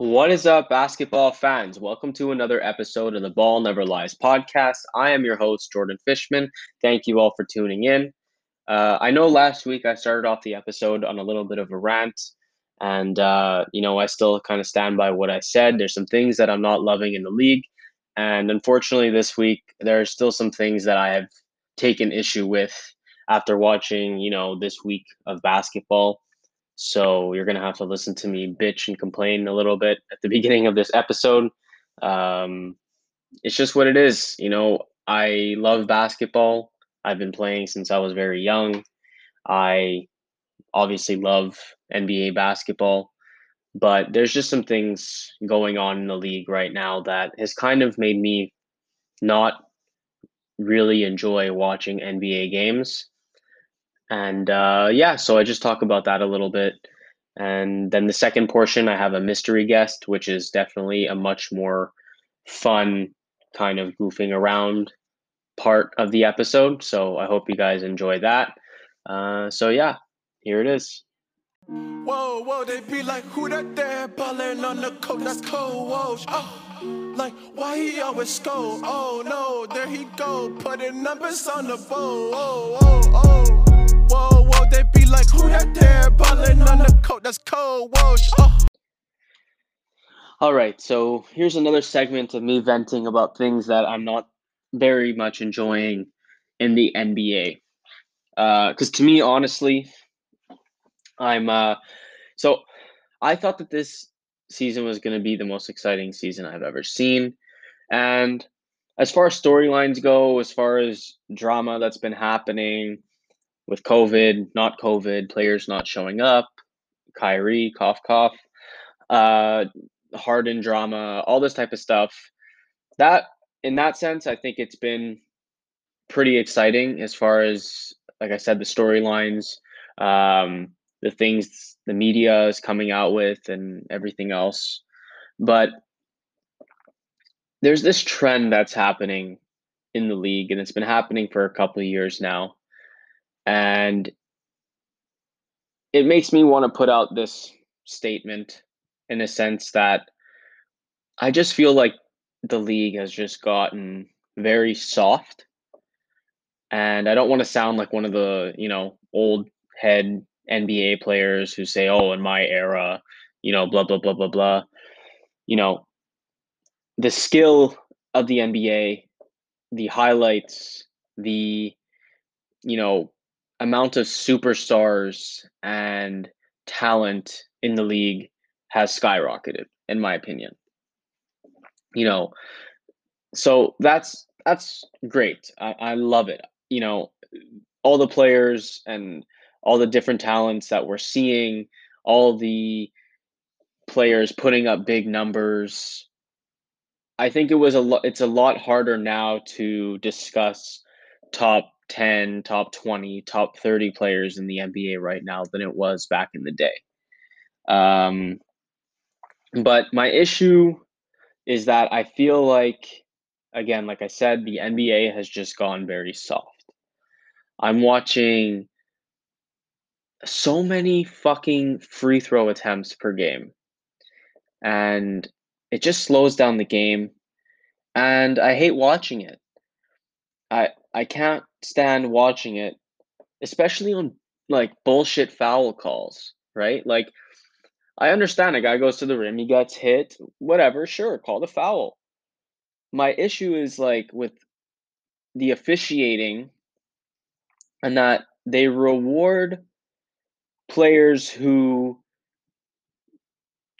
What is up, basketball fans? Welcome to another episode of the Ball Never Lies podcast. I am your host, Jordan Fishman. Thank you all for tuning in. Uh, I know last week I started off the episode on a little bit of a rant, and, uh, you know, I still kind of stand by what I said. There's some things that I'm not loving in the league. And unfortunately, this week, there are still some things that I have taken issue with after watching, you know, this week of basketball. So you're going to have to listen to me bitch and complain a little bit at the beginning of this episode. Um, it's just what it is. You know, I love basketball. I've been playing since I was very young. I obviously love NBA basketball, but there's just some things going on in the league right now that has kind of made me not really enjoy watching NBA games. And uh, yeah, so I just talk about that a little bit. And then the second portion, I have a mystery guest, which is definitely a much more fun kind of goofing around part of the episode. So I hope you guys enjoy that. Uh, so yeah, here it is. Whoa, whoa, they be like, who that there ballin' on the? That's cold, whoa. Oh, like, why he always? Oh no, there he go, putting numbers on the. Oh, oh, oh. Whoa, whoa, they be like, who that there ballin' on the coke? That's cold, whoa. Oh. All right, so here's another segment of me venting about things that I'm not very much enjoying in the NBA. Because uh, to me, honestly, I'm uh, so I thought that this season was going to be the most exciting season I've ever seen, and as far as storylines go, as far as drama that's been happening with COVID, not COVID, players not showing up, Kyrie, cough cough, uh, Harden drama, all this type of stuff. That in that sense, I think it's been pretty exciting as far as like I said, the storylines, um, the things the media is coming out with, and everything else. But there's this trend that's happening in the league, and it's been happening for a couple of years now, and it makes me want to put out this statement in a sense that I just feel like the league has just gotten very soft. And I don't want to sound like one of the, you know, old head NBA players who say, oh, in my era, you know, blah, blah, blah, blah, blah. You know, the skill of the NBA, the highlights, the, you know, amount of superstars and talent in the league has skyrocketed, in my opinion. You know so that's that's great. I, I love it. You know all the players and all the different talents that we're seeing all the players putting up big numbers. I think it was a lot it's a lot harder now to discuss top 10 top 20 top 30 players in the nba right now than it was back in the day um, but my issue is that I feel like, again, like I said, the NBA has just gone very soft. I'm watching so many fucking free throw attempts per game. And it just slows down the game. And I hate watching it. I I can't stand watching it, especially on like bullshit foul calls, right? Like I understand a guy goes to the rim, he gets hit, whatever, sure, call the foul. My issue is like with the officiating and that they reward players who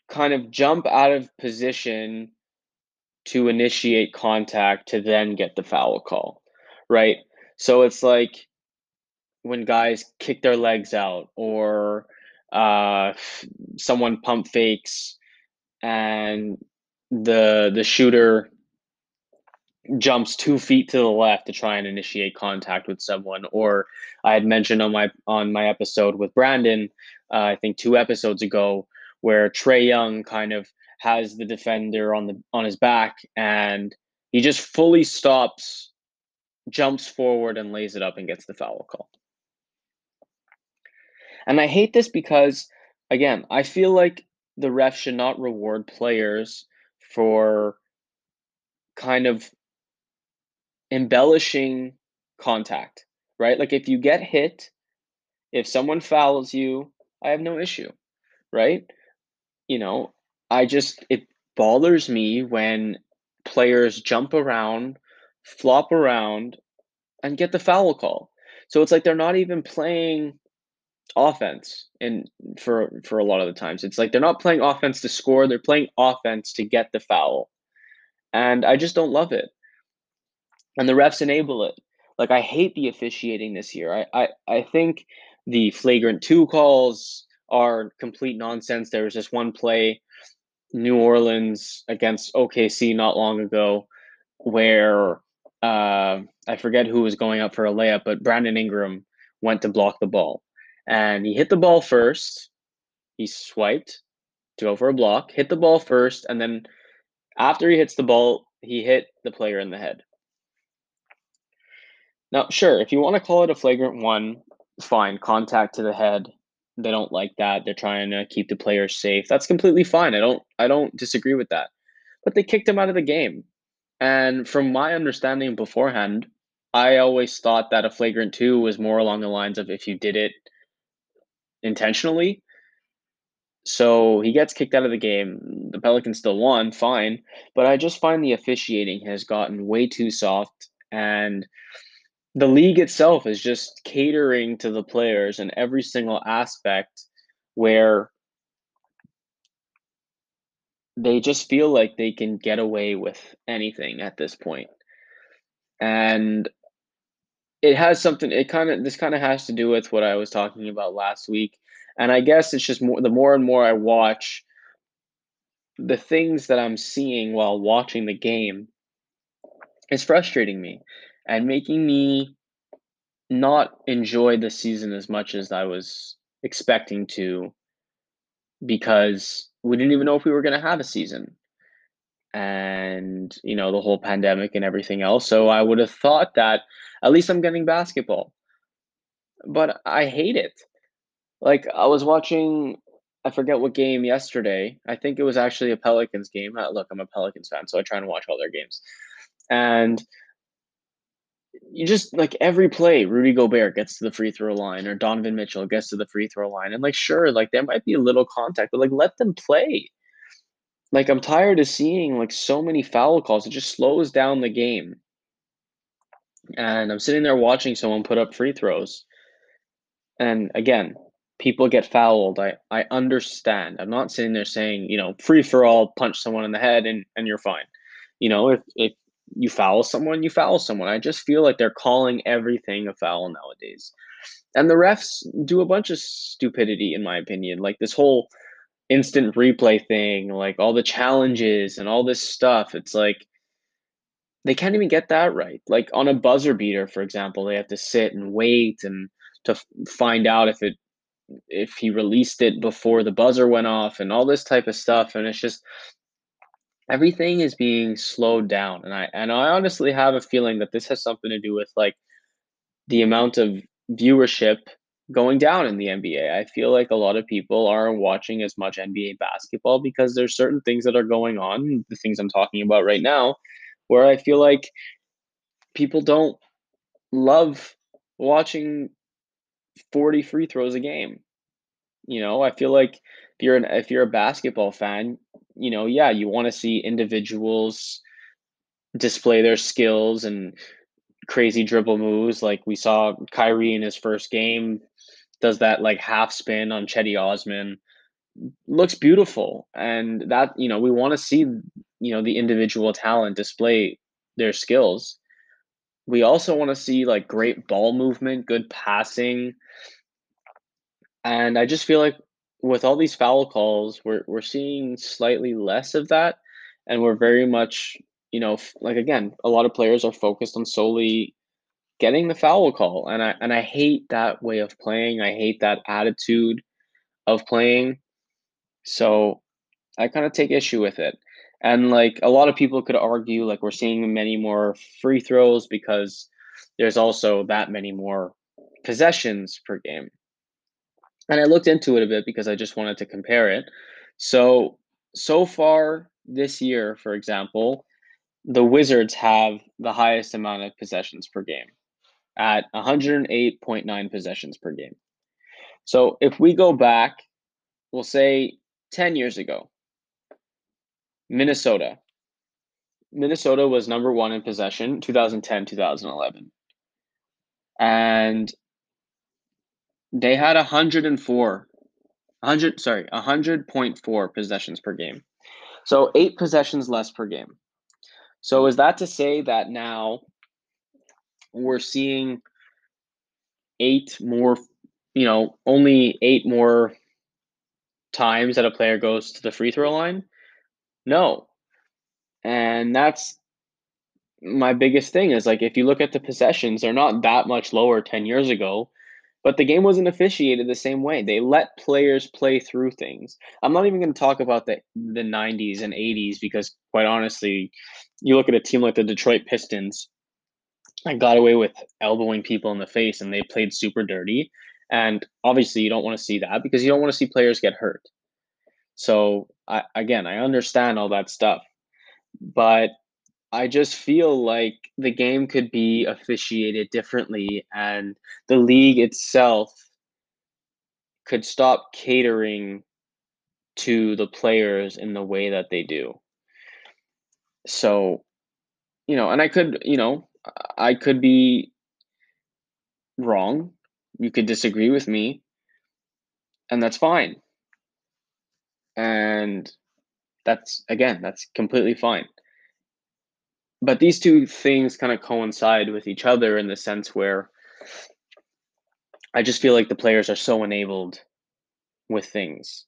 kind of jump out of position to initiate contact to then get the foul call, right? So it's like when guys kick their legs out or uh, someone pump fakes and the the shooter jumps two feet to the left to try and initiate contact with someone or i had mentioned on my on my episode with brandon uh, i think two episodes ago where trae young kind of has the defender on the on his back and he just fully stops jumps forward and lays it up and gets the foul call and I hate this because, again, I feel like the ref should not reward players for kind of embellishing contact, right? Like if you get hit, if someone fouls you, I have no issue, right? You know, I just it bothers me when players jump around, flop around, and get the foul call. So it's like they're not even playing offense and for for a lot of the times. It's like they're not playing offense to score, they're playing offense to get the foul. And I just don't love it. And the refs enable it. Like I hate the officiating this year. I I, I think the flagrant two calls are complete nonsense. There was this one play, New Orleans against OKC not long ago, where uh, I forget who was going up for a layup, but Brandon Ingram went to block the ball. And he hit the ball first. He swiped to go for a block, hit the ball first, and then after he hits the ball, he hit the player in the head. Now, sure, if you want to call it a flagrant one, fine, contact to the head. They don't like that. They're trying to keep the players safe. That's completely fine. I don't I don't disagree with that. But they kicked him out of the game. And from my understanding beforehand, I always thought that a flagrant 2 was more along the lines of if you did it intentionally. So he gets kicked out of the game. The Pelicans still won, fine. But I just find the officiating has gotten way too soft and the league itself is just catering to the players in every single aspect where they just feel like they can get away with anything at this point. And it has something it kind of this kind of has to do with what I was talking about last week. And I guess it's just more the more and more I watch the things that I'm seeing while watching the game is frustrating me and making me not enjoy the season as much as I was expecting to because we didn't even know if we were going to have a season. And you know the whole pandemic and everything else. So i would have thought that at least i'm getting basketball. But i hate it. Like i was watching i forget what game yesterday. I think it was actually a pelicans game. Uh, look i'm a pelicans fan so i try and watch all their games. And you just like every play, Rudy Gobert gets to the free throw line or Donovan Mitchell gets to the free throw line. And like, sure, like there might be a little contact, but like let them play. Like I'm tired of seeing like so many foul calls. It just slows down the game. And I'm sitting there watching someone put up free throws. And again, people get fouled. I, I understand. I'm not sitting there saying, you know, free for all, punch someone in the head and, and you're fine. You know, if, if you foul someone, you foul someone. I just feel like they're calling everything a foul nowadays. And the refs do a bunch of stupidity, in my opinion. Like this whole instant replay thing, like all the challenges and all this stuff. It's like they can't even get that right. Like on a buzzer beater, for example, they have to sit and wait and to find out if it if he released it before the buzzer went off and all this type of stuff. And it's just everything is being slowed down and i and i honestly have a feeling that this has something to do with like the amount of viewership going down in the nba i feel like a lot of people aren't watching as much nba basketball because there's certain things that are going on the things i'm talking about right now where i feel like people don't love watching 40 free throws a game. You know i feel like if you're an if you're a basketball fan you know, yeah, you want to see individuals display their skills and crazy dribble moves. Like we saw Kyrie in his first game does that like half spin on Cedi Osman. Looks beautiful. And that, you know, we want to see, you know, the individual talent display their skills. We also want to see like great ball movement, good passing. And I just feel like with all these foul calls, we're we're seeing slightly less of that, and we're very much, you know, like again, a lot of players are focused on solely getting the foul call, and I and I hate that way of playing. I hate that attitude of playing. So I kind of take issue with it. And like a lot of people could argue, like we're seeing many more free throws because there's also that many more possessions per game and I looked into it a bit because I just wanted to compare it. So, so far this year, for example, the Wizards have the highest amount of possessions per game at 108.9 possessions per game. So, if we go back, we'll say 10 years ago, Minnesota. Minnesota was number one in possession 2010 2011. And they had 104, 100, sorry, 100.4 possessions per game. So eight possessions less per game. So is that to say that now we're seeing eight more, you know, only eight more times that a player goes to the free throw line? No. And that's my biggest thing is like if you look at the possessions, they're not that much lower 10 years ago, but the game wasn't officiated the same way. They let players play through things. I'm not even going to talk about the the 90s and 80s because quite honestly, you look at a team like the Detroit Pistons I got away with elbowing people in the face and they played super dirty. And obviously you don't want to see that because you don't want to see players get hurt. So I, again, I understand all that stuff, but I just feel like the game could be officiated differently and the league itself could stop catering to the players in the way that they do. So, you know, and I could, you know, I could be wrong. You could disagree with me, and that's fine. And that's, again, that's completely fine but these two things kind of coincide with each other in the sense where I just feel like the players are so enabled with things.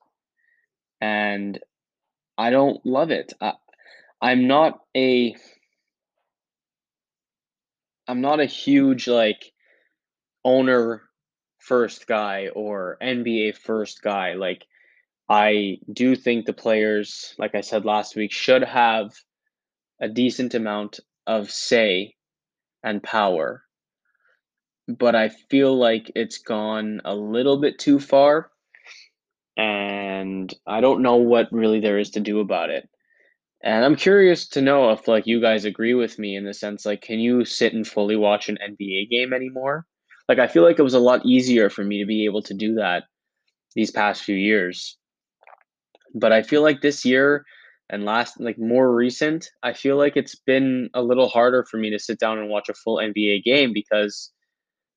And I don't love it. I, I'm not a I'm not a huge like owner first guy or NBA first guy. Like I do think the players, like I said last week, should have a decent amount of say and power. But I feel like it's gone a little bit too far. And I don't know what really there is to do about it. And I'm curious to know if like you guys agree with me in the sense like can you sit and fully watch an NBA game anymore? Like I feel like it was a lot easier for me to be able to do that these past few years. But I feel like this year and last like more recent, I feel like it's been a little harder for me to sit down and watch a full NBA game because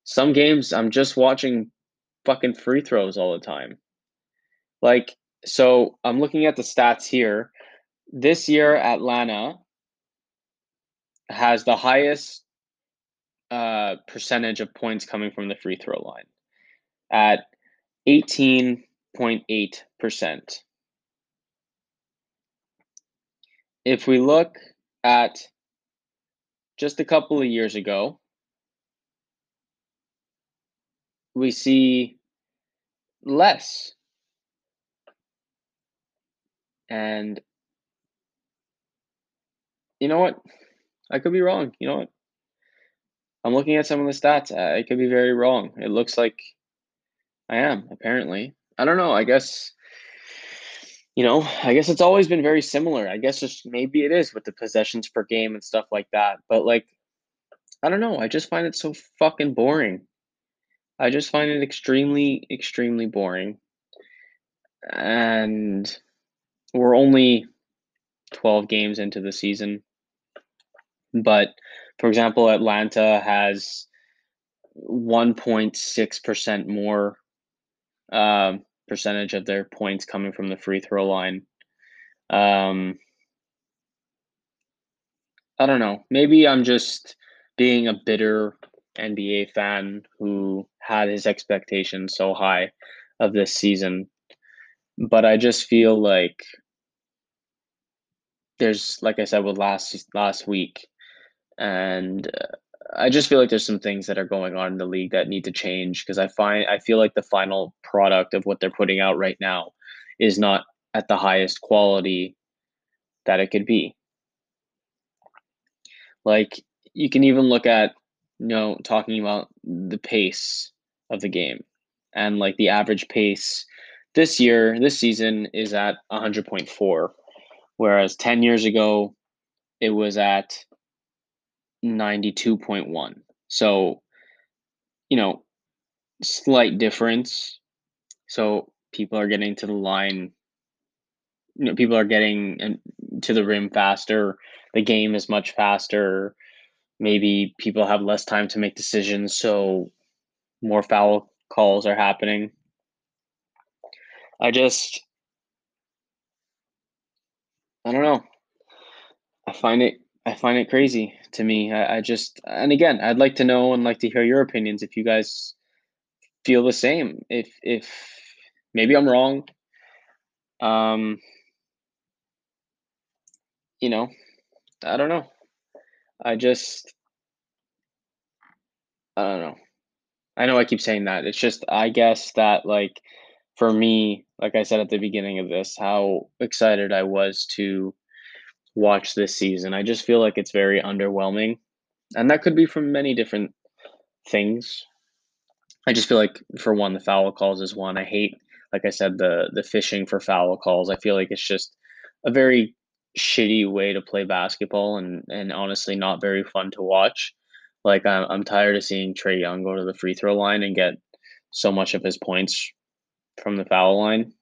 some games I'm just watching fucking free throws all the time. Like so I'm looking at the stats here. This year Atlanta has the highest uh, percentage of points coming from the free throw line at 18.8% if we look at just a couple of years ago, we see less. And you know what? I could be wrong. You know what? I'm looking at some of the stats. I could be very wrong. It looks like I am, apparently. I don't know. I guess you know, I guess it's always been very similar. I guess just maybe it is with the possessions per game and stuff like that. But like, I don't know. I just find it so fucking boring. I just find it extremely, extremely boring. And we're only 12 games into the season. But for example, Atlanta has 1.6% more um, percentage of their points coming from the free throw line. Um, I don't know. Maybe I'm just being a bitter NBA fan who had his expectations so high of this season. But I just feel like there's, like I said with last last week, and uh, I just feel like there's some things that are going on in the league that need to change because I find I feel like the final product of what they're putting out right now is not at the highest quality that it could be. Like you can even look at you know talking about the pace of the game and like the average pace this year, this season is at 100.4, whereas 10 years ago, it was at 92.1. So, you know, slight difference. So people are getting to the line, you know, people are getting to the rim faster. The game is much faster. Maybe people have less time to make decisions, so more foul calls are happening. I just, I don't know. I find it, I find it crazy to me. I, I just, and again, I'd like to know and like to hear your opinions if you guys feel the same. If, if maybe I'm wrong. Um, you know, I don't know. I just, I don't know. I know I keep saying that. It's just, I guess that like for me, like I said at the beginning of this, how excited I was to watch this season. I just feel like it's very underwhelming. And that could be from many different things. I just feel like for one, the foul calls is one. I hate, like I said, the the fishing for foul calls. I feel like it's just a very shitty way to play basketball and and honestly not very fun to watch. Like I'm I'm tired of seeing Trae Young go to the free throw line and get so much of his points from the foul line.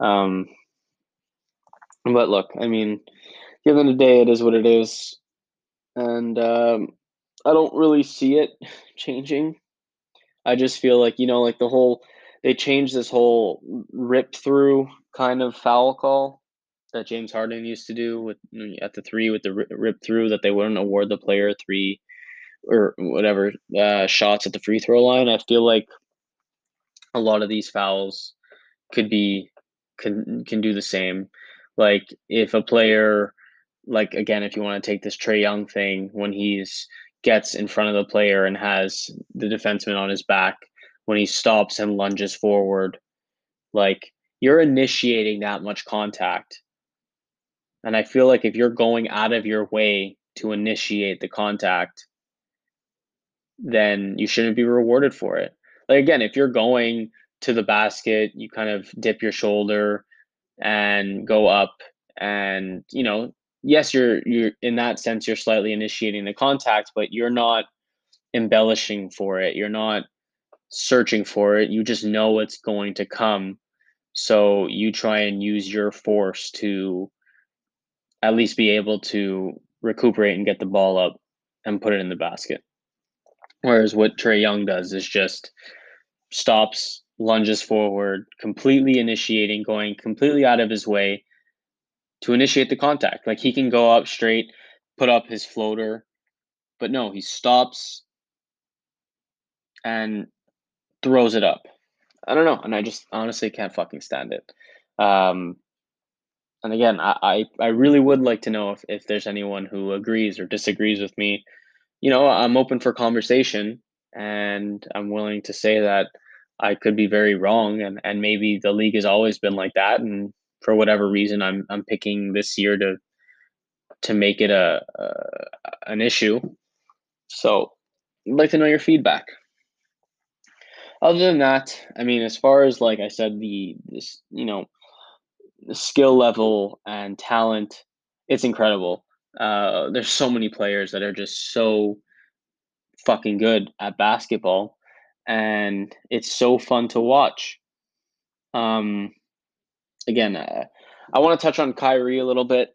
Um, but look, I mean, given the day, it is what it is, and um, I don't really see it changing. I just feel like you know, like the whole they changed this whole rip through kind of foul call that James Harden used to do with at the three with the rip through that they wouldn't award the player three or whatever uh, shots at the free throw line. I feel like a lot of these fouls could be can can do the same. Like if a player, like again, if you want to take this Trae Young thing, when he's gets in front of the player and has the defenseman on his back, when he stops and lunges forward, like you're initiating that much contact. And I feel like if you're going out of your way to initiate the contact, then you shouldn't be rewarded for it. Like again, if you're going to the basket, you kind of dip your shoulder and go up and, you know, yes, you're you're in that sense you're slightly initiating the contact, but you're not embellishing for it. You're not searching for it. You just know it's going to come. So you try and use your force to at least be able to recuperate and get the ball up and put it in the basket. Whereas what Trae Young does is just stops, lunges forward, completely initiating, going completely out of his way to initiate the contact. Like he can go up straight, put up his floater, but no, he stops and throws it up. I don't know, and I just honestly can't fucking stand it. Um, and again, I, I, I really would like to know if, if there's anyone who agrees or disagrees with me. You know, I'm open for conversation and I'm willing to say that I could be very wrong and, and maybe the league has always been like that and for whatever reason I'm I'm picking this year to to make it a, a an issue. So I'd like to know your feedback. Other than that, I mean, as far as like I said, the this you know the skill level and talent, it's incredible. Uh, there's so many players that are just so fucking good at basketball, and it's so fun to watch. Um, again, uh, I want to touch on Kyrie a little bit.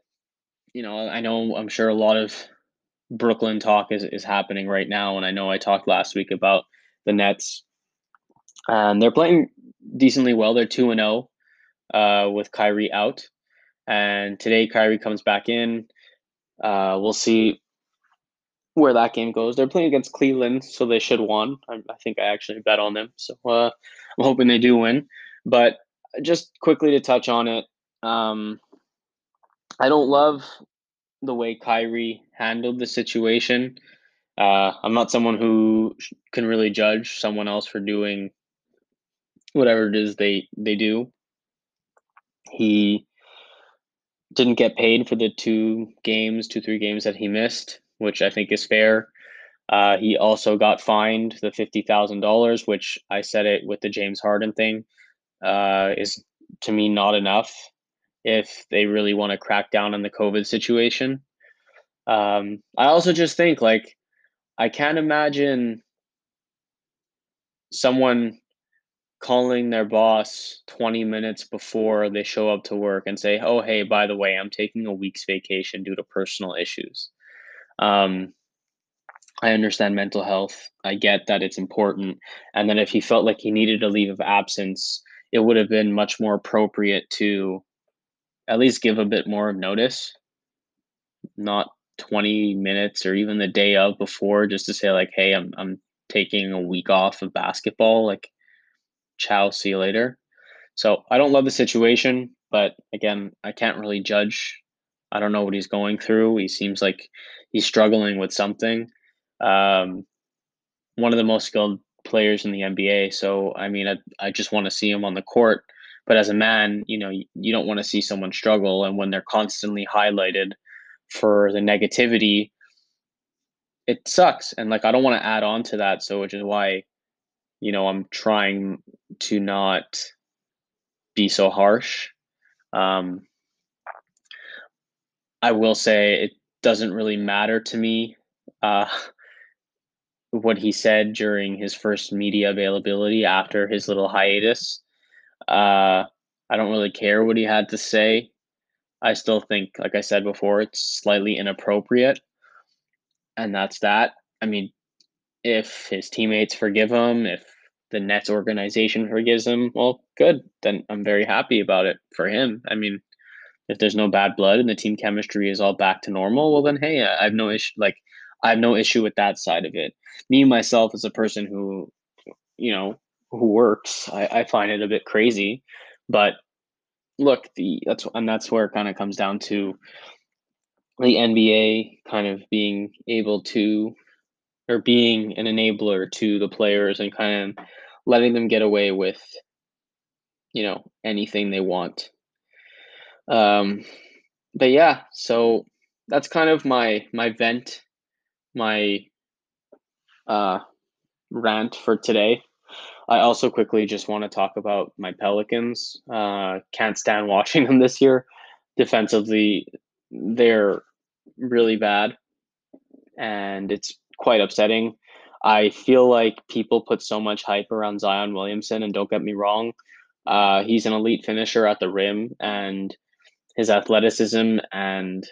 You know, I know I'm sure a lot of Brooklyn talk is, is happening right now, and I know I talked last week about the Nets. And they're playing decently well. They're 2 and 0 uh, with Kyrie out. And today, Kyrie comes back in. Uh, we'll see where that game goes. They're playing against Cleveland, so they should win. I, I think I actually bet on them, so uh, I'm hoping they do win. But just quickly to touch on it, um, I don't love the way Kyrie handled the situation. Uh, I'm not someone who can really judge someone else for doing whatever it is they they do. He didn't get paid for the two games, two three games that he missed, which I think is fair. Uh, he also got fined the fifty thousand dollars, which I said it with the James Harden thing. Uh, is to me not enough if they really want to crack down on the COVID situation. Um, I also just think like I can't imagine someone calling their boss 20 minutes before they show up to work and say, "Oh, hey, by the way, I'm taking a week's vacation due to personal issues." Um, I understand mental health. I get that it's important. And then if he felt like he needed a leave of absence, it would have been much more appropriate to at least give a bit more notice, not 20 minutes or even the day of before just to say like, "Hey, I'm I'm taking a week off of basketball." Like ciao, see you later. So I don't love the situation, but again, I can't really judge. I don't know what he's going through. He seems like he's struggling with something. Um, one of the most skilled players in the NBA. So I mean, I I just want to see him on the court. But as a man, you know, you, you don't want to see someone struggle, and when they're constantly highlighted for the negativity, it sucks. And like I don't want to add on to that. So which is why you know, I'm trying to not be so harsh. Um, I will say it doesn't really matter to me uh, what he said during his first media availability after his little hiatus. Uh, I don't really care what he had to say. I still think, like I said before, it's slightly inappropriate. And that's that. I mean, if his teammates forgive him, if the Nets organization forgives him, well, good. Then I'm very happy about it for him. I mean, if there's no bad blood and the team chemistry is all back to normal, well, then hey, I have no issue. Like, I have no issue with that side of it. Me myself, as a person who, you know, who works, I, I find it a bit crazy. But look, the that's and that's where it kind of comes down to the NBA kind of being able to or being an enabler to the players and kind of letting them get away with you know anything they want um but yeah so that's kind of my my vent my uh rant for today. I also quickly just want to talk about my pelicans. Uh can't stand watching them this year. Defensively they're really bad and it's quite upsetting. I feel like people put so much hype around Zion Williamson, and don't get me wrong, uh, he's an elite finisher at the rim, and his athleticism and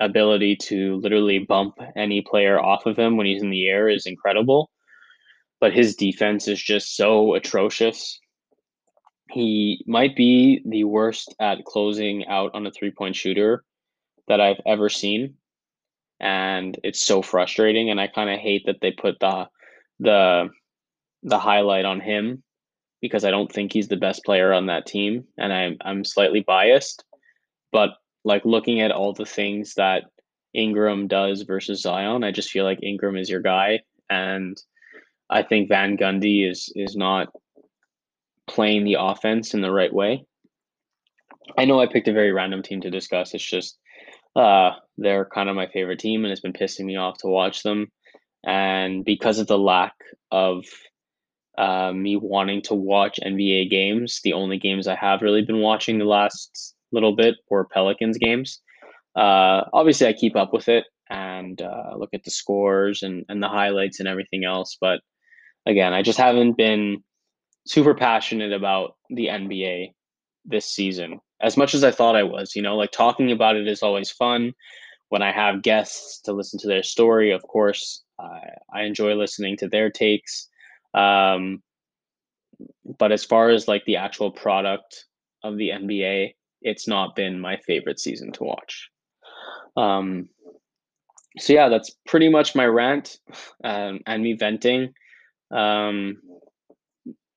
ability to literally bump any player off of him when he's in the air is incredible. But his defense is just so atrocious. He might be the worst at closing out on a three point shooter that I've ever seen and it's so frustrating. And I kind of hate that they put the the the highlight on him because I don't think he's the best player on that team, and I'm I'm slightly biased. But like looking at all the things that Ingram does versus Zion, I just feel like Ingram is your guy, and I think Van Gundy is is not playing the offense in the right way. I know I picked a very random team to discuss. It's just uh, they're kind of my favorite team, and it's been pissing me off to watch them. And because of the lack of uh, me wanting to watch NBA games, the only games I have really been watching the last little bit were Pelicans games. Uh, obviously, I keep up with it and uh, look at the scores and, and the highlights and everything else. But again, I just haven't been super passionate about the NBA this season as much as I thought I was. You know, like talking about it is always fun. When I have guests to listen to their story, of course, I, I enjoy listening to their takes. Um, but as far as like the actual product of the NBA, it's not been my favorite season to watch. Um, so yeah, that's pretty much my rant um, and me venting. Um,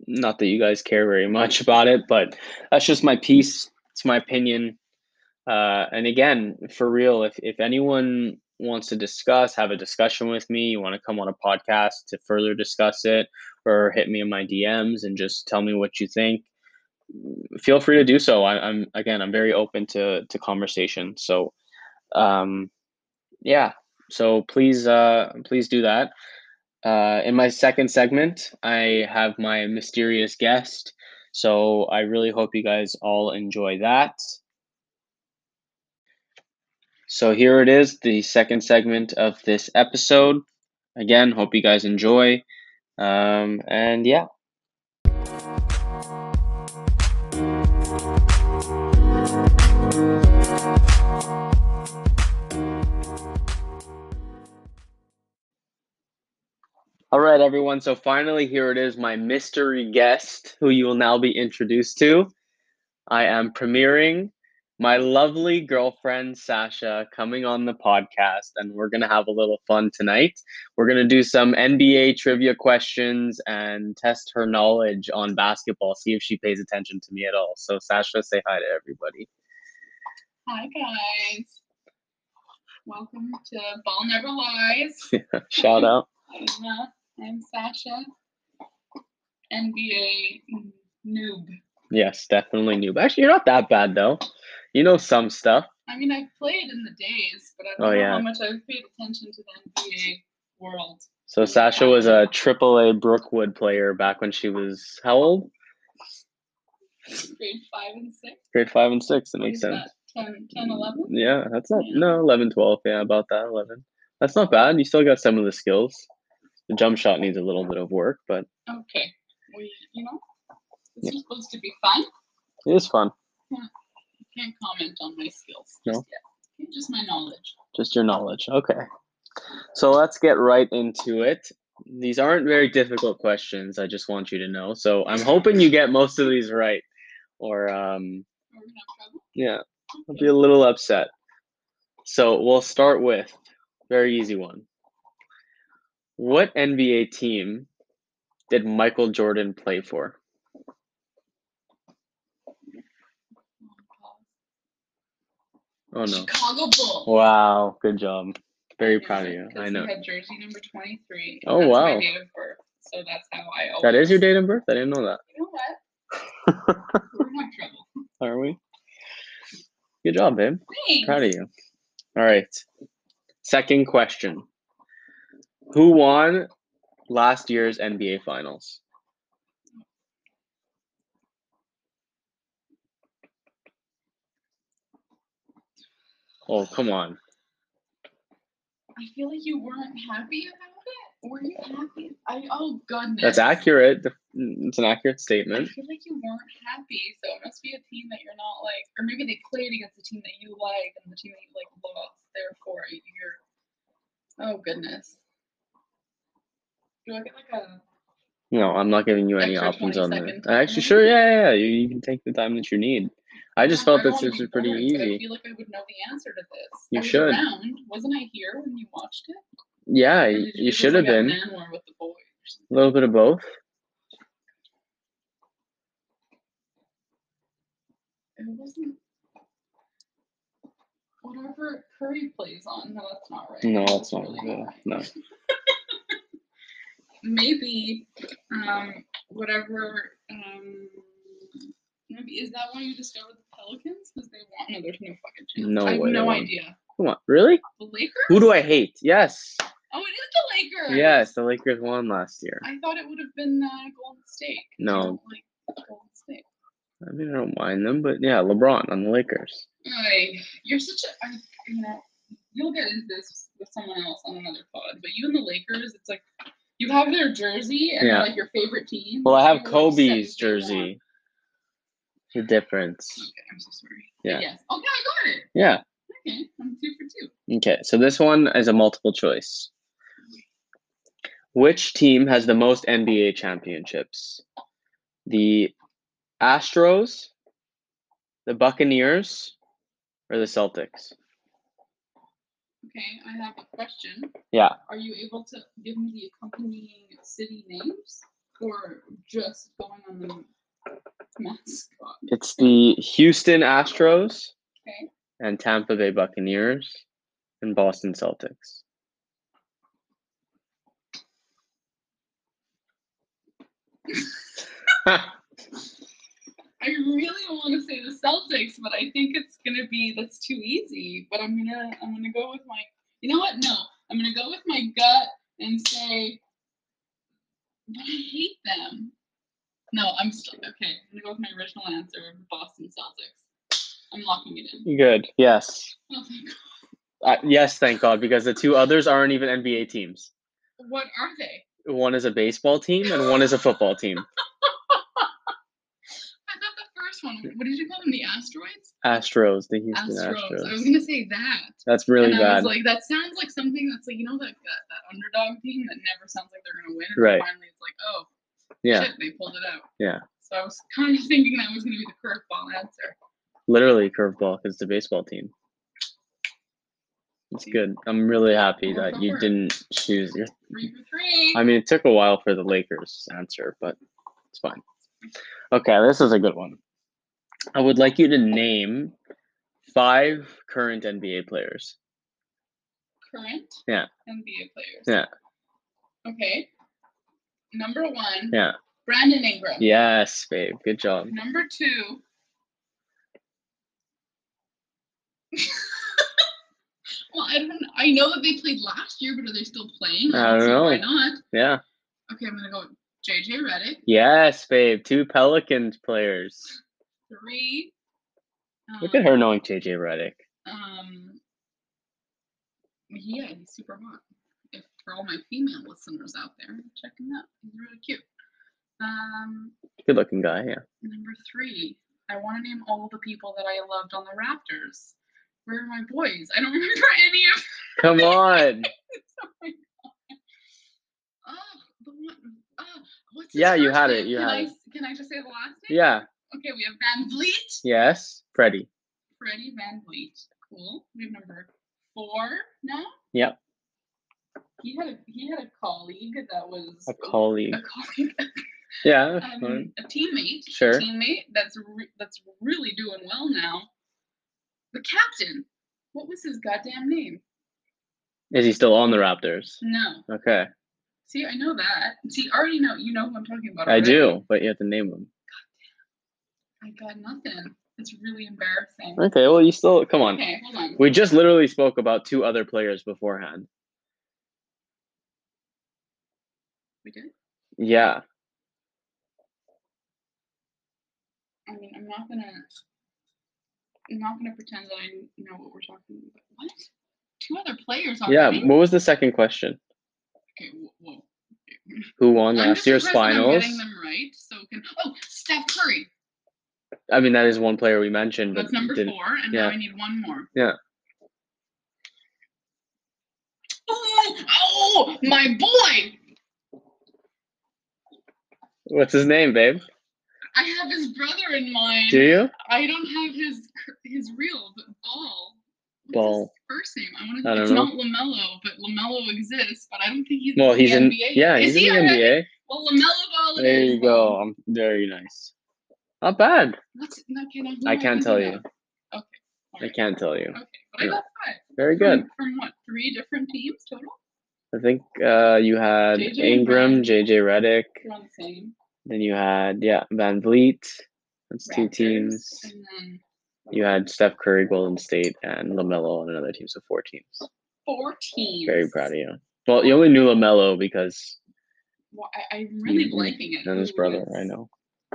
not that you guys care very much about it, but that's just my piece. It's my opinion. Uh, and again, for real, if, if anyone wants to discuss, have a discussion with me, you want to come on a podcast to further discuss it, or hit me in my DMs and just tell me what you think, feel free to do so. I, am again, I'm very open to to conversation. So, um, yeah. So please, uh, please do that. Uh, in my second segment, I have my mysterious guest. So I really hope you guys all enjoy that. So here it is, the second segment of this episode. Again, hope you guys enjoy. Um, and yeah. All right, everyone. So finally, here it is, my mystery guest, who you will now be introduced to. I am premiering my lovely girlfriend, Sasha, coming on the podcast, and we're going to have a little fun tonight. We're going to do some NBA trivia questions and test her knowledge on basketball, see if she pays attention to me at all. So, Sasha, say hi to everybody. Hi, guys. Welcome to Ball Never Lies. Shout out. I'm, Sasha, NBA noob. Yes, definitely noob. Actually, you're not that bad, though. You know some stuff. I mean, I've played in the days, but I don't Oh, know yeah. how much I've paid attention to the NBA world. So, Sasha was a AAA Brookwood player back when she was how old? Grade 5 and 6. Grade five and six. That What makes sense. that? 10, 10, 11? Yeah, that's not Yeah. no 11, 12. Yeah, about that 11. That's not bad. You still got some of the skills. The jump shot needs a little bit of work, but Okay. We, you know, this is supposed to be fun. it is fun. Yeah. Can't comment on my skills No. just yet. Just my knowledge. Just your knowledge. Okay. So let's get right into it. These aren't very difficult questions. I just want you to know. So I'm hoping you get most of these right, or um, Are we gonna have trouble? yeah, I'll be a little upset. So we'll start with very easy one. What NBA team did Michael Jordan play for? Oh no. Chicago Bulls. Wow, good job. Very proud of you. I he know. had jersey number 23. Oh, that's wow. My date of birth. So that's how I always. That is your date of birth? I didn't know that. You know what? We're in trouble. Are we? Good job, babe. Thanks. Proud of you. All right. Second question. Who won last year's NBA Finals? Oh, come on. I feel like you weren't happy about it. Were you happy? I oh goodness. That's accurate. It's an accurate statement. I feel like you weren't happy, so it must be a team that you're not like, or maybe they played against a team that you like and the team that you like lost. Therefore, you're. Oh goodness. Like a? No, I'm not giving you any options on that. Actually, sure. Yeah, yeah, yeah. You, you can take the time that you need. I just felt don't this was pretty but I easy. feel like I would know the answer to this. You I was should. Around. Wasn't I here when you watched it? Yeah, Or y- did you should have like, been. Manwar with the boys? A little bit of both. It wasn't. Whatever Curry plays on. No, that's not right. No, that's not really good. right. No. Maybe, um, whatever. Um, maybe is that why you discovered the Pelicans? Because they want. No, there's no fucking chance. No I have way no idea. Come on. Really? The Lakers? Who do I hate? Yes. Oh, it is the Lakers. Yes, the Lakers won last year. I thought it would have been uh, Golden State. No. like Golden State. I mean, I don't mind them, but yeah, LeBron on the Lakers. Ay, you're such a. I, you know, you'll get into this with someone else on another pod, but you and the Lakers, it's like you have their jersey and Yeah. like your favorite team. Well, I have Kobe's that they won. jersey. The difference. Okay, I'm so sorry. Yeah. Yes. Oh, okay, I got it. Yeah. Okay, I'm two for two. Okay, so this one is a multiple choice. Which team has the most NBA championships? The Astros, the Buccaneers, or the Celtics? Okay, I have a question. Yeah. Are you able to give me the accompanying city names, or just going on the mascot? It's the Houston Astros Okay. and Tampa Bay Buccaneers and Boston Celtics. I really want to say the Celtics, but I think it's gonna be that's too easy. But I'm gonna I'm gonna go with my. You know what? No, I'm gonna go with my gut and say. But I hate them. No, I'm still okay. I'm gonna go with my original answer, Boston Celtics. I'm locking it in. Good. Yes. Oh, thank God. Uh, yes, thank God, because the two others aren't even NBA teams. What are they? One is a baseball team and one is a football team. I thought the first one. What did you call them? The asteroids? Astros, the Houston Astros. Astros. I was gonna say that. That's really and I bad. was like, that sounds like something that's like you know that that, that underdog team that never sounds like they're gonna win. And Right. Finally, it's like, oh yeah, shit, they pulled it out. Yeah. So I was kind of thinking that was gonna be the curveball answer. literally curveball because it's a baseball team. It's good. I'm really happy that you didn't choose your. Three for three. I mean, it took a while for the Lakers answer, but it's fine. Okay, this is a good one. I would like you to name five current NBA players. Current. Yeah. NBA players. Yeah. Okay. Number one. Yeah. Brandon Ingram. Yes, babe. Good job. Number two. well, I don't. I know that they played last year, but are they still playing? I don't know. Why not? Yeah. Okay, I'm gonna go with JJ Redick. Yes, babe. Two Pelicans players. Three. Look at her knowing JJ Redick. Um. Yeah, he's super hot. If for all my female listeners out there, check him out. He's really cute. Um, Good looking guy, yeah. number three. I want to name all the people that I loved on the Raptors. Where are my boys? I don't remember any of. Come on. Oh. Oh, the one. Oh, what's Yeah, you had it, name? you can had I, it. Can I just say the last name? Yeah. Okay, we have VanVleet. Yes. Freddie. Freddie VanVleet. Cool. We have number four now. Yep. He had a he had a colleague that was A colleague. a colleague, Yeah. um, a teammate. a Sure. teammate that's re- that's really doing well now. The captain. What was his goddamn name? Is he still on the Raptors? No. Okay. See, I know that. See, I already know. You know who I'm talking about. I do, but you have to name them. I got nothing. It's really embarrassing. Okay, well, you still, come on. Okay, hold on. We just literally spoke about two other players beforehand. We did. Yeah. I mean, I'm not gonna. I'm not gonna pretend that I know what we're talking about. What? Two other players Yeah. What was the second question? Okay. Whoa. Who won I'm last year's that I'm finals? getting them right. So can oh Steph Curry. I mean, that is one player we mentioned, but That's number didn't- four, and now yeah. I need one more. Yeah. Oh, oh, my boy! What's his name, babe? I have his brother in mind. Do you? I don't have his his real, but Ball. What's Ball. his first name? I want to. don't It's know. not LaMelo, but LaMelo exists. But I don't think he's. Well, in he's the in. NBA. Yeah, Is he's in the? NBA. Well, LaMelo Ball. There you go. I'm very nice. Not bad. What's okay? Now, who I can't tell you. Okay. I can't tell you. Okay, I got five. Very From- good. From, what? Three different teams total. I think uh, you had JJ Ingram, JJ on the same. Then you had yeah VanVleet. That's two teams. Then You had Steph Curry, Golden State, and LaMelo on another team, so four teams. four teams. Very proud of you. Well, you only knew LaMelo because Well, I, I'm really you- you it. and his brother. was- I know.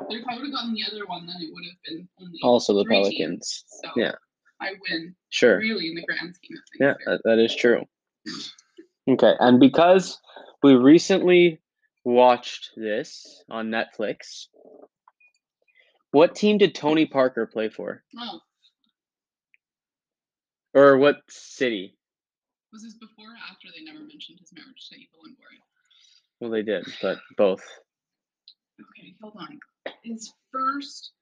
If I would have gotten the other one, then it would have been only Also the three teams, Pelicans. So Yeah. I win Sure. really in the grand scheme of things. Yeah, that, that is true. Hmm. Okay, and because we recently watched this on Netflix, what team did Tony Parker play for? Oh, Or what city? was this before or after they never mentioned his marriage to Eva Longoria? Well, they did, but both. Okay, hold on. His first,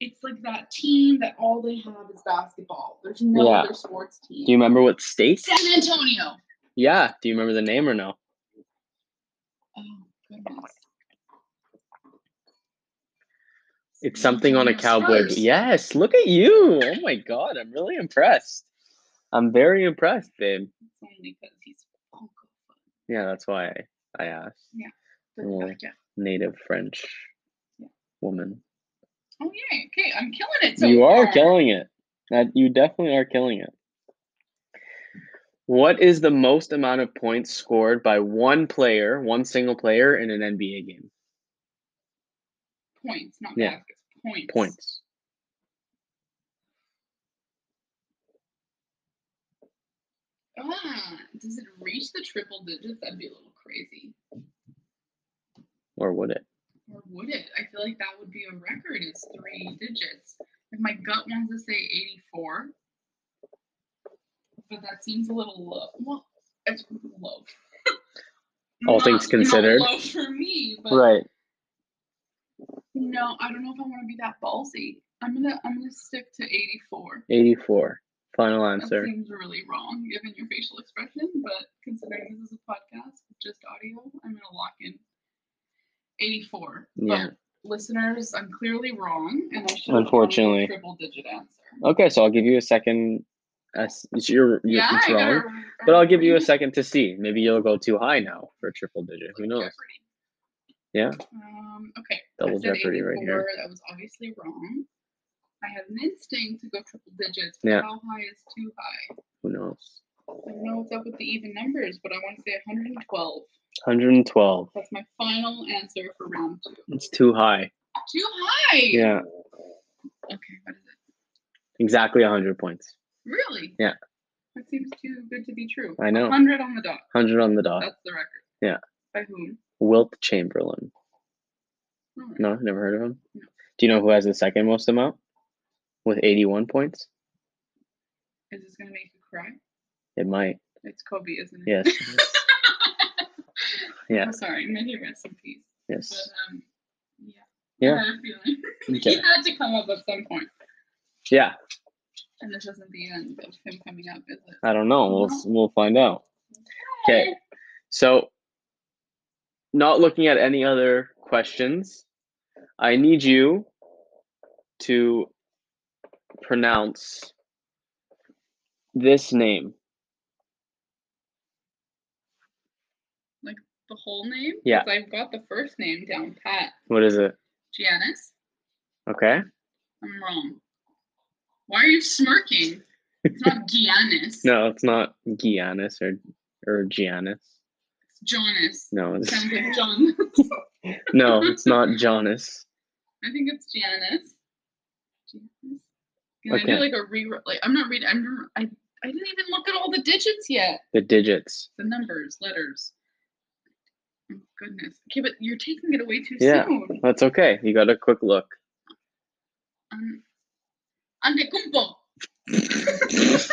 it's like that team that all they have is basketball. There's no Yeah. other sports team. Do you remember what state? San Antonio. Yeah. Do you remember the name or no? Oh goodness. It's something on a cowboy. Yes. Look at you. Oh my god, I'm really impressed. I'm very impressed, babe. It's only because he's Funko. Yeah, that's why I, I asked. But, Well, uh, yeah. Native French Yeah. woman. Oh yeah, Okay, I'm killing it. So you are killing it. That you definitely are killing it. What is the most amount of points scored by one player, one single player in an NBA game? points, not Yeah. baskets. Points. Points. Ah, does it reach the triple digits? That'd be a little crazy. Or would it? Or would it? I feel like that would be a record. It's three digits. If my gut wants to say 84, but that seems a little low. Well, it's low. All things considered. Not low for me, but Right. no, I don't know if I want to be that ballsy. I'm gonna I'm gonna stick to 84. 84. Final answer. That seems really wrong given your facial expression, but considering this is a podcast with just audio, I'm gonna lock in 84. Yeah. But listeners, I'm clearly wrong, and I should have gone a Unfortunately. triple digit answer. Okay, so I'll give you a second. As you're, you're yeah, it's wrong, gotta, but I'll give you a second to see. Maybe you'll go too high now for a triple digit. Who knows? Jeopardy. Yeah. Um, okay. Double Jeopardy right here. That was obviously wrong. I have an instinct to go triple digits, but Yeah. how high is too high? Who knows? I don't know what's up with the even numbers, but I want to say 112. 112. That's my final answer for round two. It's too high. Too high. Yeah. Okay, what is it? Exactly 100 points. Really? Yeah. That seems too good to be true. I know. 100 on the dot. 100 on the dot. That's the record. Yeah. By whom? Wilt Chamberlain. Oh, No, never heard of him. No. Do you know who has the second most amount? With 81 points? Is this gonna make you cry? It might. It's Kobe, isn't it? Yes. Yeah. I'm sorry. May he rest in peace. But Yes. um, yeah. Yeah. I had a feeling. Okay. he had to come up at some point. Yeah. And this isn't the end of him coming up, is it? I don't know. We'll we'll find out. Okay. So, not looking at any other questions, I need you to pronounce this name. The whole name? Yeah. 'Cause I've got the first name down pat. What is it? Giannis. Okay. I'm wrong. Why are you smirking? It's not Giannis. No, it's not Giannis or or Giannis. It's Jonas. No, it's, Sounds like John. no, it's not Jonas. I think it's Janice. Janice. Can I Okay. do like a re like I'm not reading I'm I I didn't even look at all the digits yet. The digits. The numbers, letters. Goodness. Okay, but you're taking it away too Yeah. soon. That's okay. You got a quick look. Um, Antecumpo.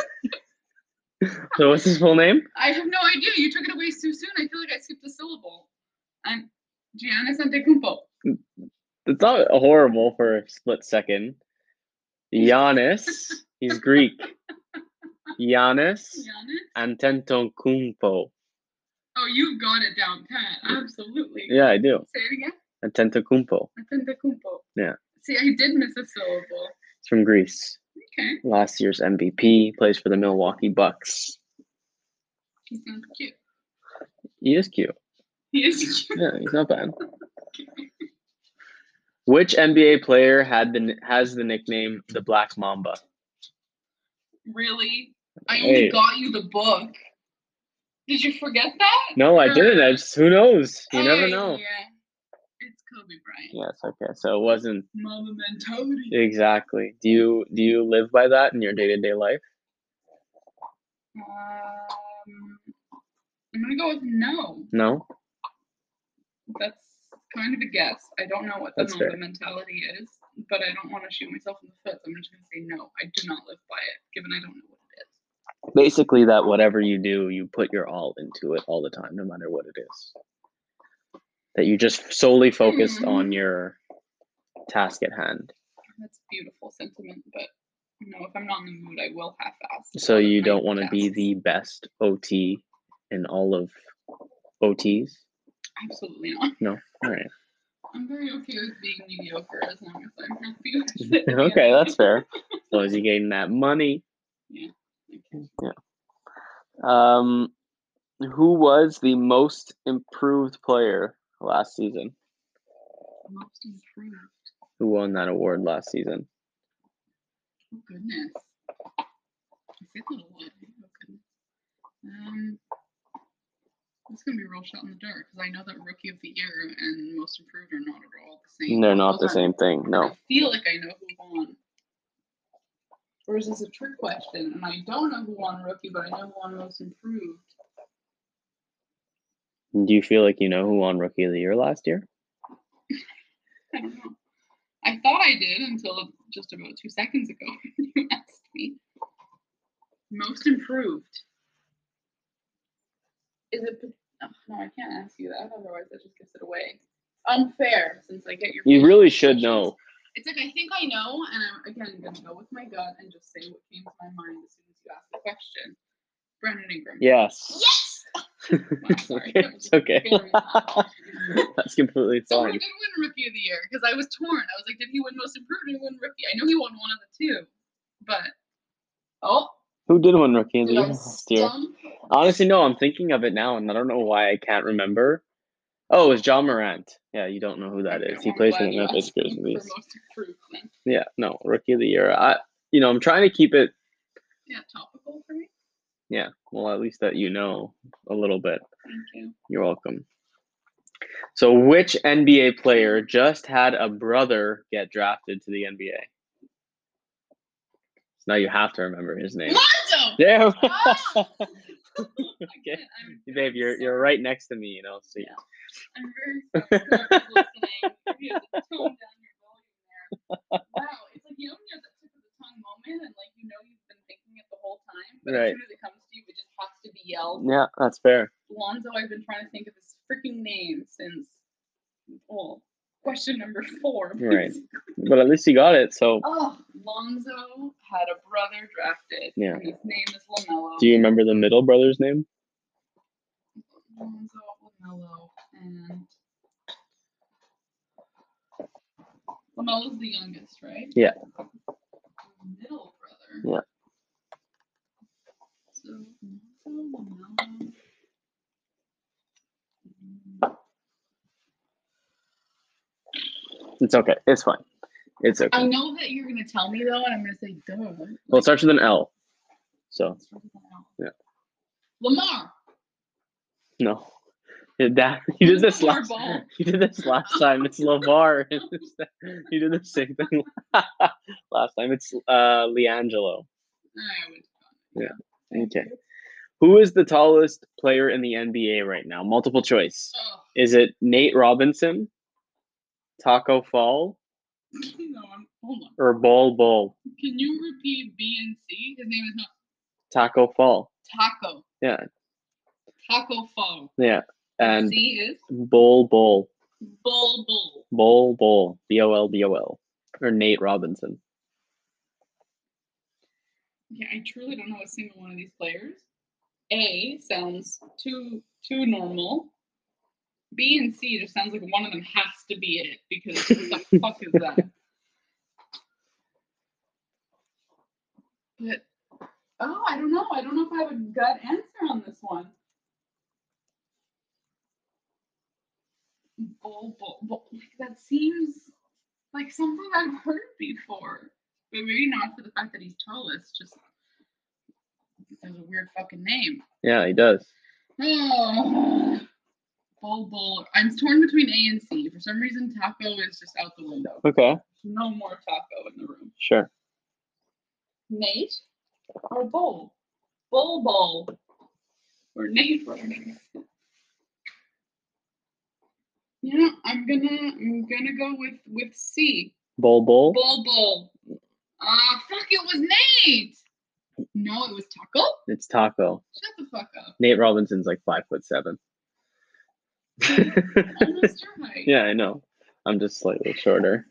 So what's his full name? I have no idea. You took it away too soon. I feel like I skipped a syllable. I'm Giannis Antecumpo. It's not horrible for a split second. Giannis. He's Greek. Giannis Giannis? Antetokounmpo. Oh, you got it down pat. Absolutely. Yeah, I do. Say it again. Antetokounmpo. Antecumpo. Yeah. See, I did miss a syllable. He's from Greece. Okay. Last year's MVP. Plays for the Milwaukee Bucks. He sounds cute. He is cute. He is cute. Yeah, he's not bad. Which NBA player had the has the nickname the Black Mamba? Really? I only Hey. got you the book. Did you forget that? No, I Or- didn't. I just who knows? You never know. Yeah. It's Kobe Bryant. Yes. Okay. So it wasn't Mama mentality. exactly. Do you do you live by that in your day to day life? Um, I'm gonna go with no. No. That's kind of a guess. I don't know what the That's Mamba fair. mentality is, but I don't want to shoot myself in the foot. So I'm just gonna say no. I do not live by it, given I don't know what. Basically, that whatever you do, you put your all into it all the time, no matter what it is. That you just solely focused Hmm. on your task at hand. That's a beautiful sentiment, but no, if I'm not in the mood, I will half-ass. So a lot of you don't want to be the best OT in all of OTs. Absolutely not. No. All right. I'm very okay with being mediocre as long as I'm happy with it. okay, that's fair. As long as you're getting that money. Okay. Um, who was the most improved player last season? Most improved. Who won that award last season? Oh goodness. I said that a lot. Oh goodness. Um, this it's gonna be a real shot in the dark because I know that rookie of the year and most improved are not at all the same. They're not the Those aren't- same thing. No. I feel like I know who won. Or is this a trick question? And I don't know who won rookie, but I know who won most improved. Do you feel like you know who won Rookie of the Year last year? I don't know. I thought I did until just about two seconds ago when you asked me. Most improved. Is it? oh, no, I can't ask you that. Otherwise, that just gives it away. Unfair, since I get your. You really should know. It's like I think I know, and I'm again gonna go with my gut and just say what came to my mind as soon as you asked the question. Brandon Ingram. Yes. Yes. Wow, sorry. that it's okay. That's completely So who fine. did win Rookie of the Year? Because I was torn. I was like, did he win Most Improved? Did he win Rookie? I know he won one of the two, but oh, Who did win Rookie of the Year last year? Honestly, no. I'm thinking of it now, and I don't know why I can't remember. Oh, it's John Morant. Yeah, you don't know who that is. He plays for the Memphis asked me for Grizzlies. Most Improved then. Yeah, no, Rookie of the Year. I, you know, I'm trying to keep it. Yeah, topical for me. Yeah, well, at least that you know a little bit. Thank you. You're welcome. So, which NBA player just had a brother get drafted to the NBA? So now you have to remember his name. Lonzo. There. Ah! Okay. Babe, you're you're right next to me, you know. So Yeah. I'm very sorry. Listening, maybe you have to tone down your volume there. Wow, it's like you know have that tip of the tongue moment, and like you know you've been thinking it the whole time, but Right. as soon as it comes to you, it just has to be yelled. yeah, that's fair. Lonzo, I've been trying to think of his freaking name since well, question number four. Right. But at least you got it. So, Oh, Lonzo had a brother drafted. Yeah. His name is LaMelo. do you remember the middle brother's name? Lonzo LaMelo and LaMelo's the youngest, right? Yeah. Middle brother. Yeah. So Lonzo LaMelo. It's okay. It's fine. It's okay. I know that you're gonna tell me though, and I'm gonna say duh. Well, it starts with an L. So, Let's start with an L. Yeah. Lamar. no. That, you did this Lamar last. Ball. You did this last time. It's Lavar. you did the same thing last time. It's uh LiAngelo. Yeah. Okay. Who is the tallest player in the NBA right now? Multiple choice. Oh, Is it Nate Robinson, Tacko Fall, no, I'm, hold on. or Bol Bol? Can you repeat B and C? His name is not Tacko Fall. Taco. Yeah, Tacko Fall. yeah. And C is Bol Bol. Bull Bull. Bol Bol. B O L B O L. Or Nate Robinson. Yeah, I truly don't know a single one of these players. A sounds too too normal. B and C just sounds like one of them has to be it because what the fuck is that? But oh, I don't know. I don't know if I have a gut answer on this one. Bull, bull, bull. Like, that seems like something I've heard before, but maybe not for the fact that he's tallest. Just there's a weird fucking name. Yeah, he does. Oh, bull, bull. I'm torn between A and C. For some reason, taco is just out the window. Okay, No more taco in the room. sure. Nate or Bull? Bull Bull or Nate? Yeah, I'm gonna I'm gonna go with with C. Bol Bol. Bull Bull. Ah, fuck! It was Nate. No, it was Tacko. It's Tacko. Shut the fuck up. Nate Robinson's like five foot seven. Almost your height. yeah, I know. I'm just slightly shorter.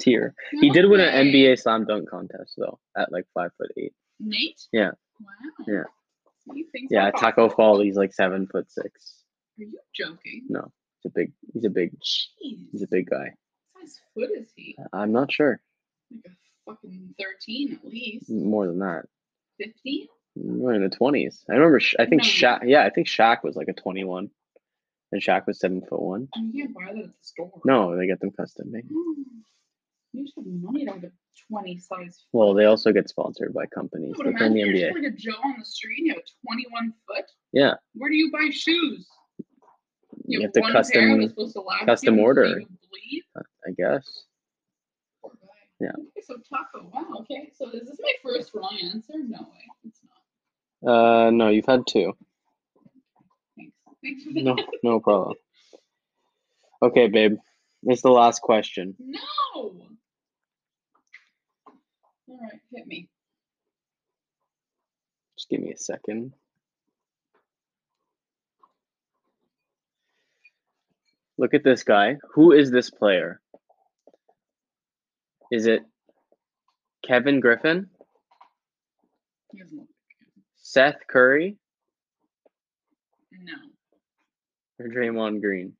Tier. He did win an NBA slam dunk contest though, at like five foot eight. Nate. Yeah. Wow. Yeah. Yeah, Tacko. Fall, he's like seven foot six. Are you joking? No, he's a big. He's a big. Jeez. He's a big guy. What size foot is he? I'm not sure. Like a fucking 13 at least. More than that. 15? More in the twenties. I remember. Sh- I think No. Shaq. Yeah, I think Shaq was like a twenty-one, and Shaq was seven foot one. And you can't buy that at the store. No, they get them custom made. Mm. You just have money to have a 20 size foot. Well, they also get sponsored by companies. No, but the imagine you're NBA. just like a Joe on the street and you have a 21 foot. Yeah. Where do you buy shoes? you Yeah, have to custom, to custom order. I guess. Poor. Yeah. Okay, so taco. Wow. Okay. So is this my first wrong answer? No way. It's not. Uh, no, you've had two. Thanks. Thanks for that. No, no problem. Okay, babe. It's the last question. No. All right, hit me. Just give me a second. Look at this guy. Who is this player? Is it Kevin Griffin, He doesn't look Seth Curry, like No. Or Draymond Green?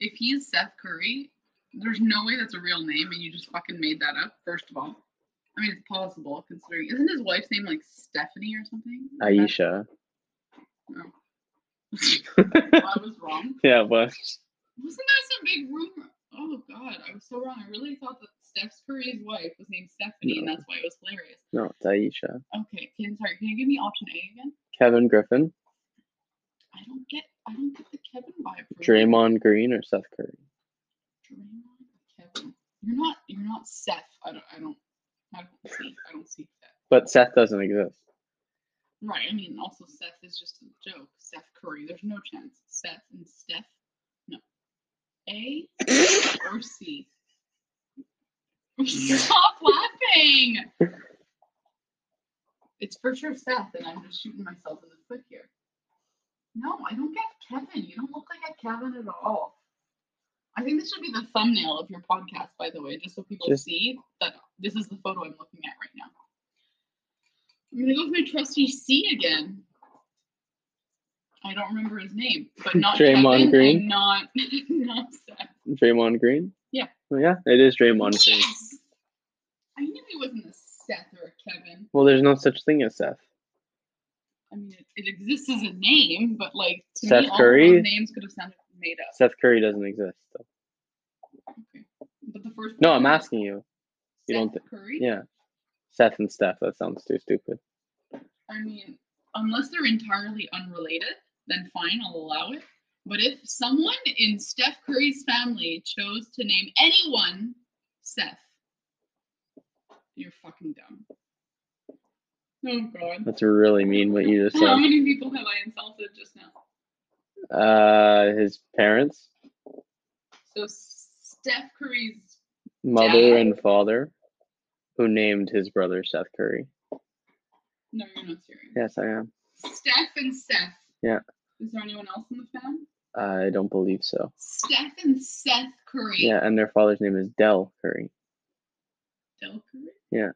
If he's Seth Curry, there's no way that's a real name, and you just fucking made that up. First of all, I mean it's possible considering isn't his wife's name like Stephanie or something? Aisha. No. Oh. I was wrong. Yeah, but Wasn't that some big rumor? Oh god, I was so wrong. I really thought that Steph Curry's wife was named Stephanie, and that's why it was hilarious. no, it's Aisha. Okay, can sorry, can you give me option A again? Kevin Griffin, I don't get, I don't get the Kevin vibe. Draymond Green, or Seth Curry? Draymond or Kevin. You're not, you're not Seth. I don't, I don't, I don't see, I don't see Seth. But Seth doesn't exist. Right. I mean, also Seth is just a joke. Seth Curry. There's no chance. Seth and Steph. No. A or C. Stop laughing. It's for sure Seth, and I'm just shooting myself in the foot here. No, I don't get Kevin. You don't look like a Kevin at all. I think this should be the thumbnail of your podcast, by the way, just so people Just- see that this is the photo I'm looking at right now. I'm gonna go with my trusty C again. I don't remember his name, but not Draymond Kevin Green? not not Seth. Draymond Green? Yeah. Yeah, it is Draymond. Yes! I knew he wasn't a Seth or a Kevin. Well, there's no such thing as Seth. I mean, it, it exists as a name, but like to Seth me, all Curry? of those names could have sounded made up. Seth Curry doesn't exist. Though. Okay. But the first No, I'm asking you. you don't Curry. Yeah. Seth and Steph. That sounds too stupid. I mean, unless they're entirely unrelated, then fine, I'll allow it. But if someone in Steph Curry's family chose to name anyone Seth, you're fucking dumb. Oh god. That's really mean what you just said. How many people have I insulted just now? Uh, his parents, So Steph Curry's mother Dad? and father, who named his brother Seth Curry. no, you're not serious. Yes, I am. Steph and Seth. Yeah. Is there anyone else in the fam? I don't believe so. Steph and Seth Curry. Yeah, and their father's name is Del Curry. Del Curry? Yeah.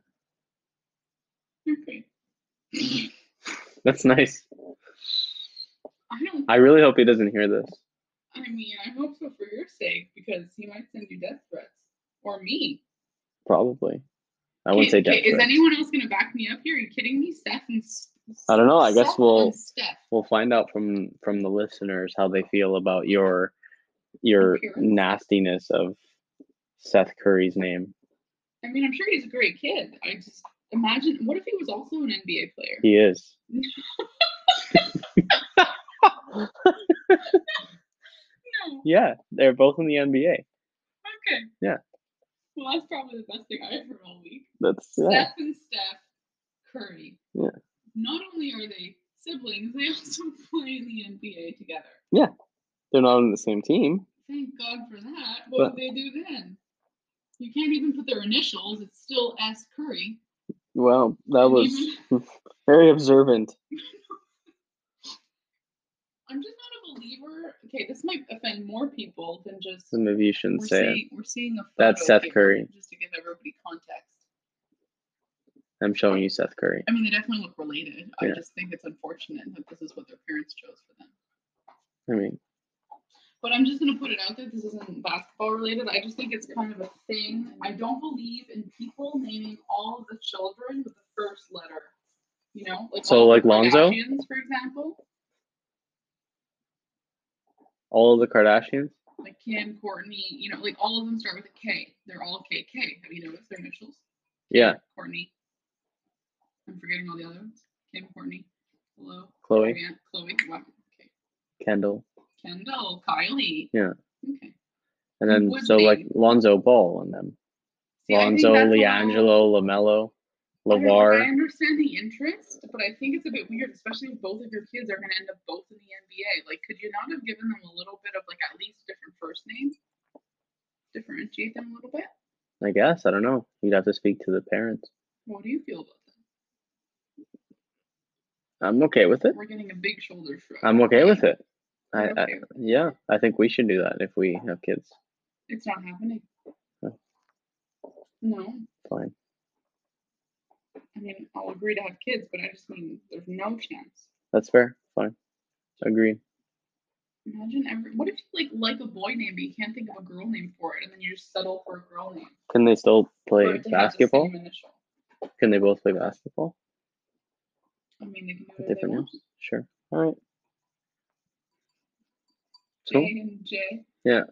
Okay. That's nice. I don't I really hope he doesn't hear this. I mean, I hope so for your sake, because he might send you death threats. Or me. Probably. I wouldn't say death okay, Is threats. anyone else gonna back me up here? Are you kidding me? Steph and I don't know, I guess we'll- We'll find out from from the listeners how they feel about your your nastiness of Seth Curry's name. I mean, I'm sure he's a great kid. I just imagine what if he was also an NBA player? He is. No. Yeah, they're both in the NBA. Okay. Yeah. Well, that's probably the best thing I've heard all week. That's yeah. Steph and Steph Curry. Yeah. Not only are they siblings, they also play in the NBA together. Yeah. They're not on the same team. Thank God for that. What But- would they do then? You can't even put their initials. It's still S. Curry. Well, that And was even- very observant. I'm just not a believer. Okay, this might offend more people than just. Some of you shouldn't We're say it. we're seeing a That's Seth Curry. Just to give everybody context. I'm showing you Seth Curry. I mean, they definitely look related. I just think it's unfortunate that this is what their parents chose for them. I mean, But I'm just gonna put it out there. This isn't basketball related. I just think it's kind of a thing. I don't believe in people naming all of the children with the first letter. You know, like So, like Lonzo? For example, all of the Kardashians. like Kim, Kourtney. You know, like all of them start with a K. They're all KK. Have you noticed their initials? Yeah, Kourtney. I'm forgetting all the other ones. Kim, Kourtney, Hello. Khloe, Yeah, Khloe. Wow. Okay. Kendall, Kendall, Kylie. Yeah. Okay. and then so like Lonzo Ball and them. See, Lonzo, LiAngelo, LaMelo, I I understand the interest, but I think it's a bit weird, especially if both of your kids are going to end up both in the NBA. Like, could you not have given them a little bit of like at least different first names? Differentiate them a little bit. I guess I don't know. You'd have to speak to the parents. What do you feel about? I'm okay with it. We're getting a big shoulder shrug. I'm okay with it. I, I okay it. yeah, I think we should do that if we have kids. It's not happening. No. No, Fine. I mean I'll agree to have kids, but I just mean there's no chance. That's fair. Fine. Agreed. Imagine every. What if you like like a boy name, but you can't think of a girl name for it, and then you just settle for a girl name? Can they still play basketball? Can they both play basketball? I mean, they can do they different want. names? Sure. All right. J Cool. and J. Yeah.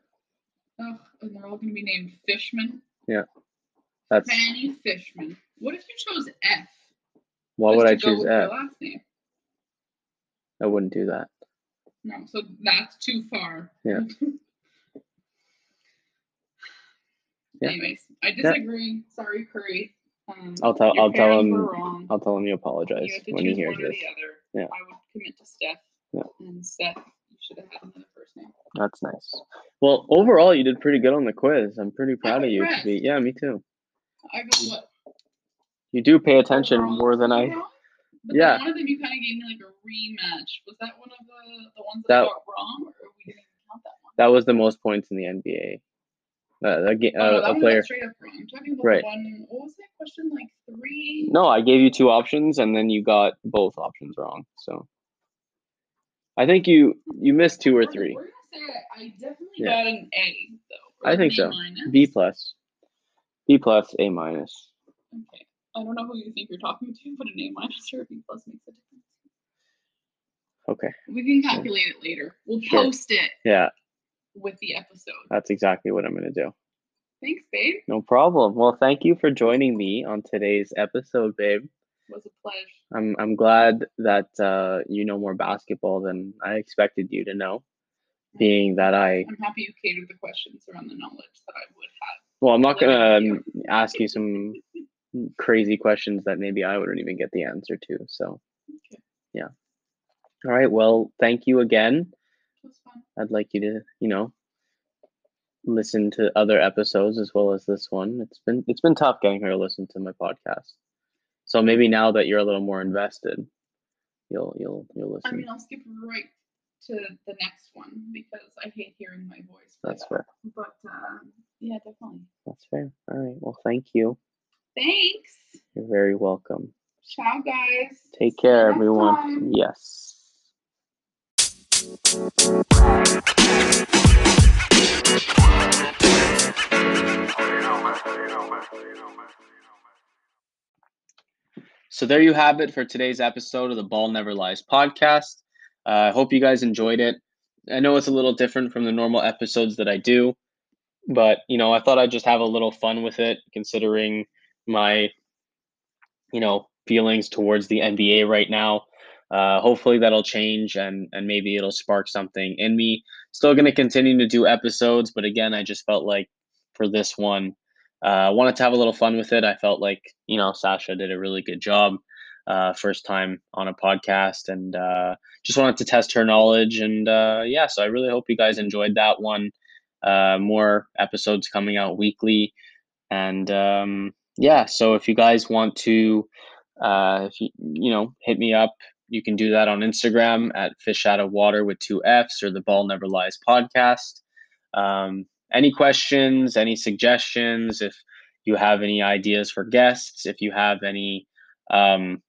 Ugh, and they're all going to be named Fishman. Yeah. That's Fanny Fishman. What if you chose F? why just would to I go choose with your F? last name? I wouldn't do that. No, so that's too far. Yeah. Yeah. Anyways, I disagree. Sorry, Curry. Um, I'll tell- your I'll tell parents him- were Wrong. I'll tell him you apologize you when he hears one or this. the other. Yeah. I would commit to Steph. Yeah. And Seth, you should have had another first name. That's nice. Well, overall, you did pretty good on the quiz. I'm pretty proud of you. To be, yeah, me too. I got what? You do pay attention overall more than I. wrong? But Yeah. One of them you kind of gave me like a rematch. Was that one of the the ones that, That- got wrong, or we didn't count that one? That was the most points in the NBA. Uh, a, ga- Oh, no, uh, a player. got straight up wrong. I'm talking about Right. one. What was that question? Like three. No, I gave you two options, and then you got both options wrong. So, I think you you missed two or three. We're gonna say I definitely Yeah. got an A though. I think so. minus. B plus, B plus, A minus. Okay. I don't know who you think you're talking to, but an A minus or a B plus makes a difference. Okay. We can calculate it later. We'll Sure. post it Yeah, with the episode. that's exactly what I'm gonna do. Thanks, babe. No problem. Well, thank you for joining me on today's episode, babe. It was a pleasure. I'm I'm glad that uh, you know more basketball than I expected you to know. Being that I I'm happy you catered the questions around the knowledge that I would have. well, I'm not gonna um, ask you some crazy questions that maybe I wouldn't even get the answer to. So, Okay. yeah. All right. Well, thank you again. It was fun. I'd like you to, you know, listen to other episodes as well as this one. It's been it's been tough getting her to listen to my podcast. So maybe now that you're a little more invested, you'll you'll you'll listen. I mean, I'll skip right to the next one because I hate hearing my voice. That's back. fair. But um, yeah, definitely. That's fair. All right. Well, thank you. Thanks. You're very welcome. Ciao, guys. Take See care, everyone. time. Yes. So there you have it for today's episode of the Ball Never Lies podcast. Uh, I hope you guys enjoyed it. I know it's a little different from the normal episodes that I do, but you know, I thought I'd just have a little fun with it, considering my, you know, feelings towards the NBA right now. Uh, hopefully that'll change and and maybe it'll spark something in me. Still going to continue to do episodes, but again, I just felt like for this one, uh, I wanted to have a little fun with it. I felt like you know Sasha did a really good job, uh, first time on a podcast, and uh, just wanted to test her knowledge. And uh, yeah, so I really hope you guys enjoyed that one. Uh, more episodes coming out weekly, and um, yeah. So if you guys want to, uh, if you you know, hit me up. You can do that on Instagram at Fish Out of Water with two F's or the Ball Never Lies podcast. Um, any questions, any suggestions, if you have any ideas for guests, if you have any um,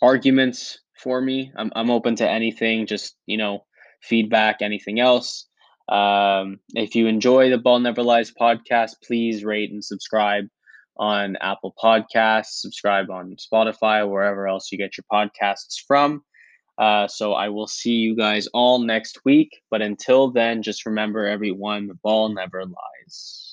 arguments for me, I'm, I'm open to anything, just, you know, feedback, anything else. Um, if you enjoy the Ball Never Lies podcast, please rate and subscribe on Apple Podcasts, subscribe on Spotify, wherever else you get your podcasts from. Uh, so I will see you guys all next week. But until then, just remember, everyone, the ball never lies.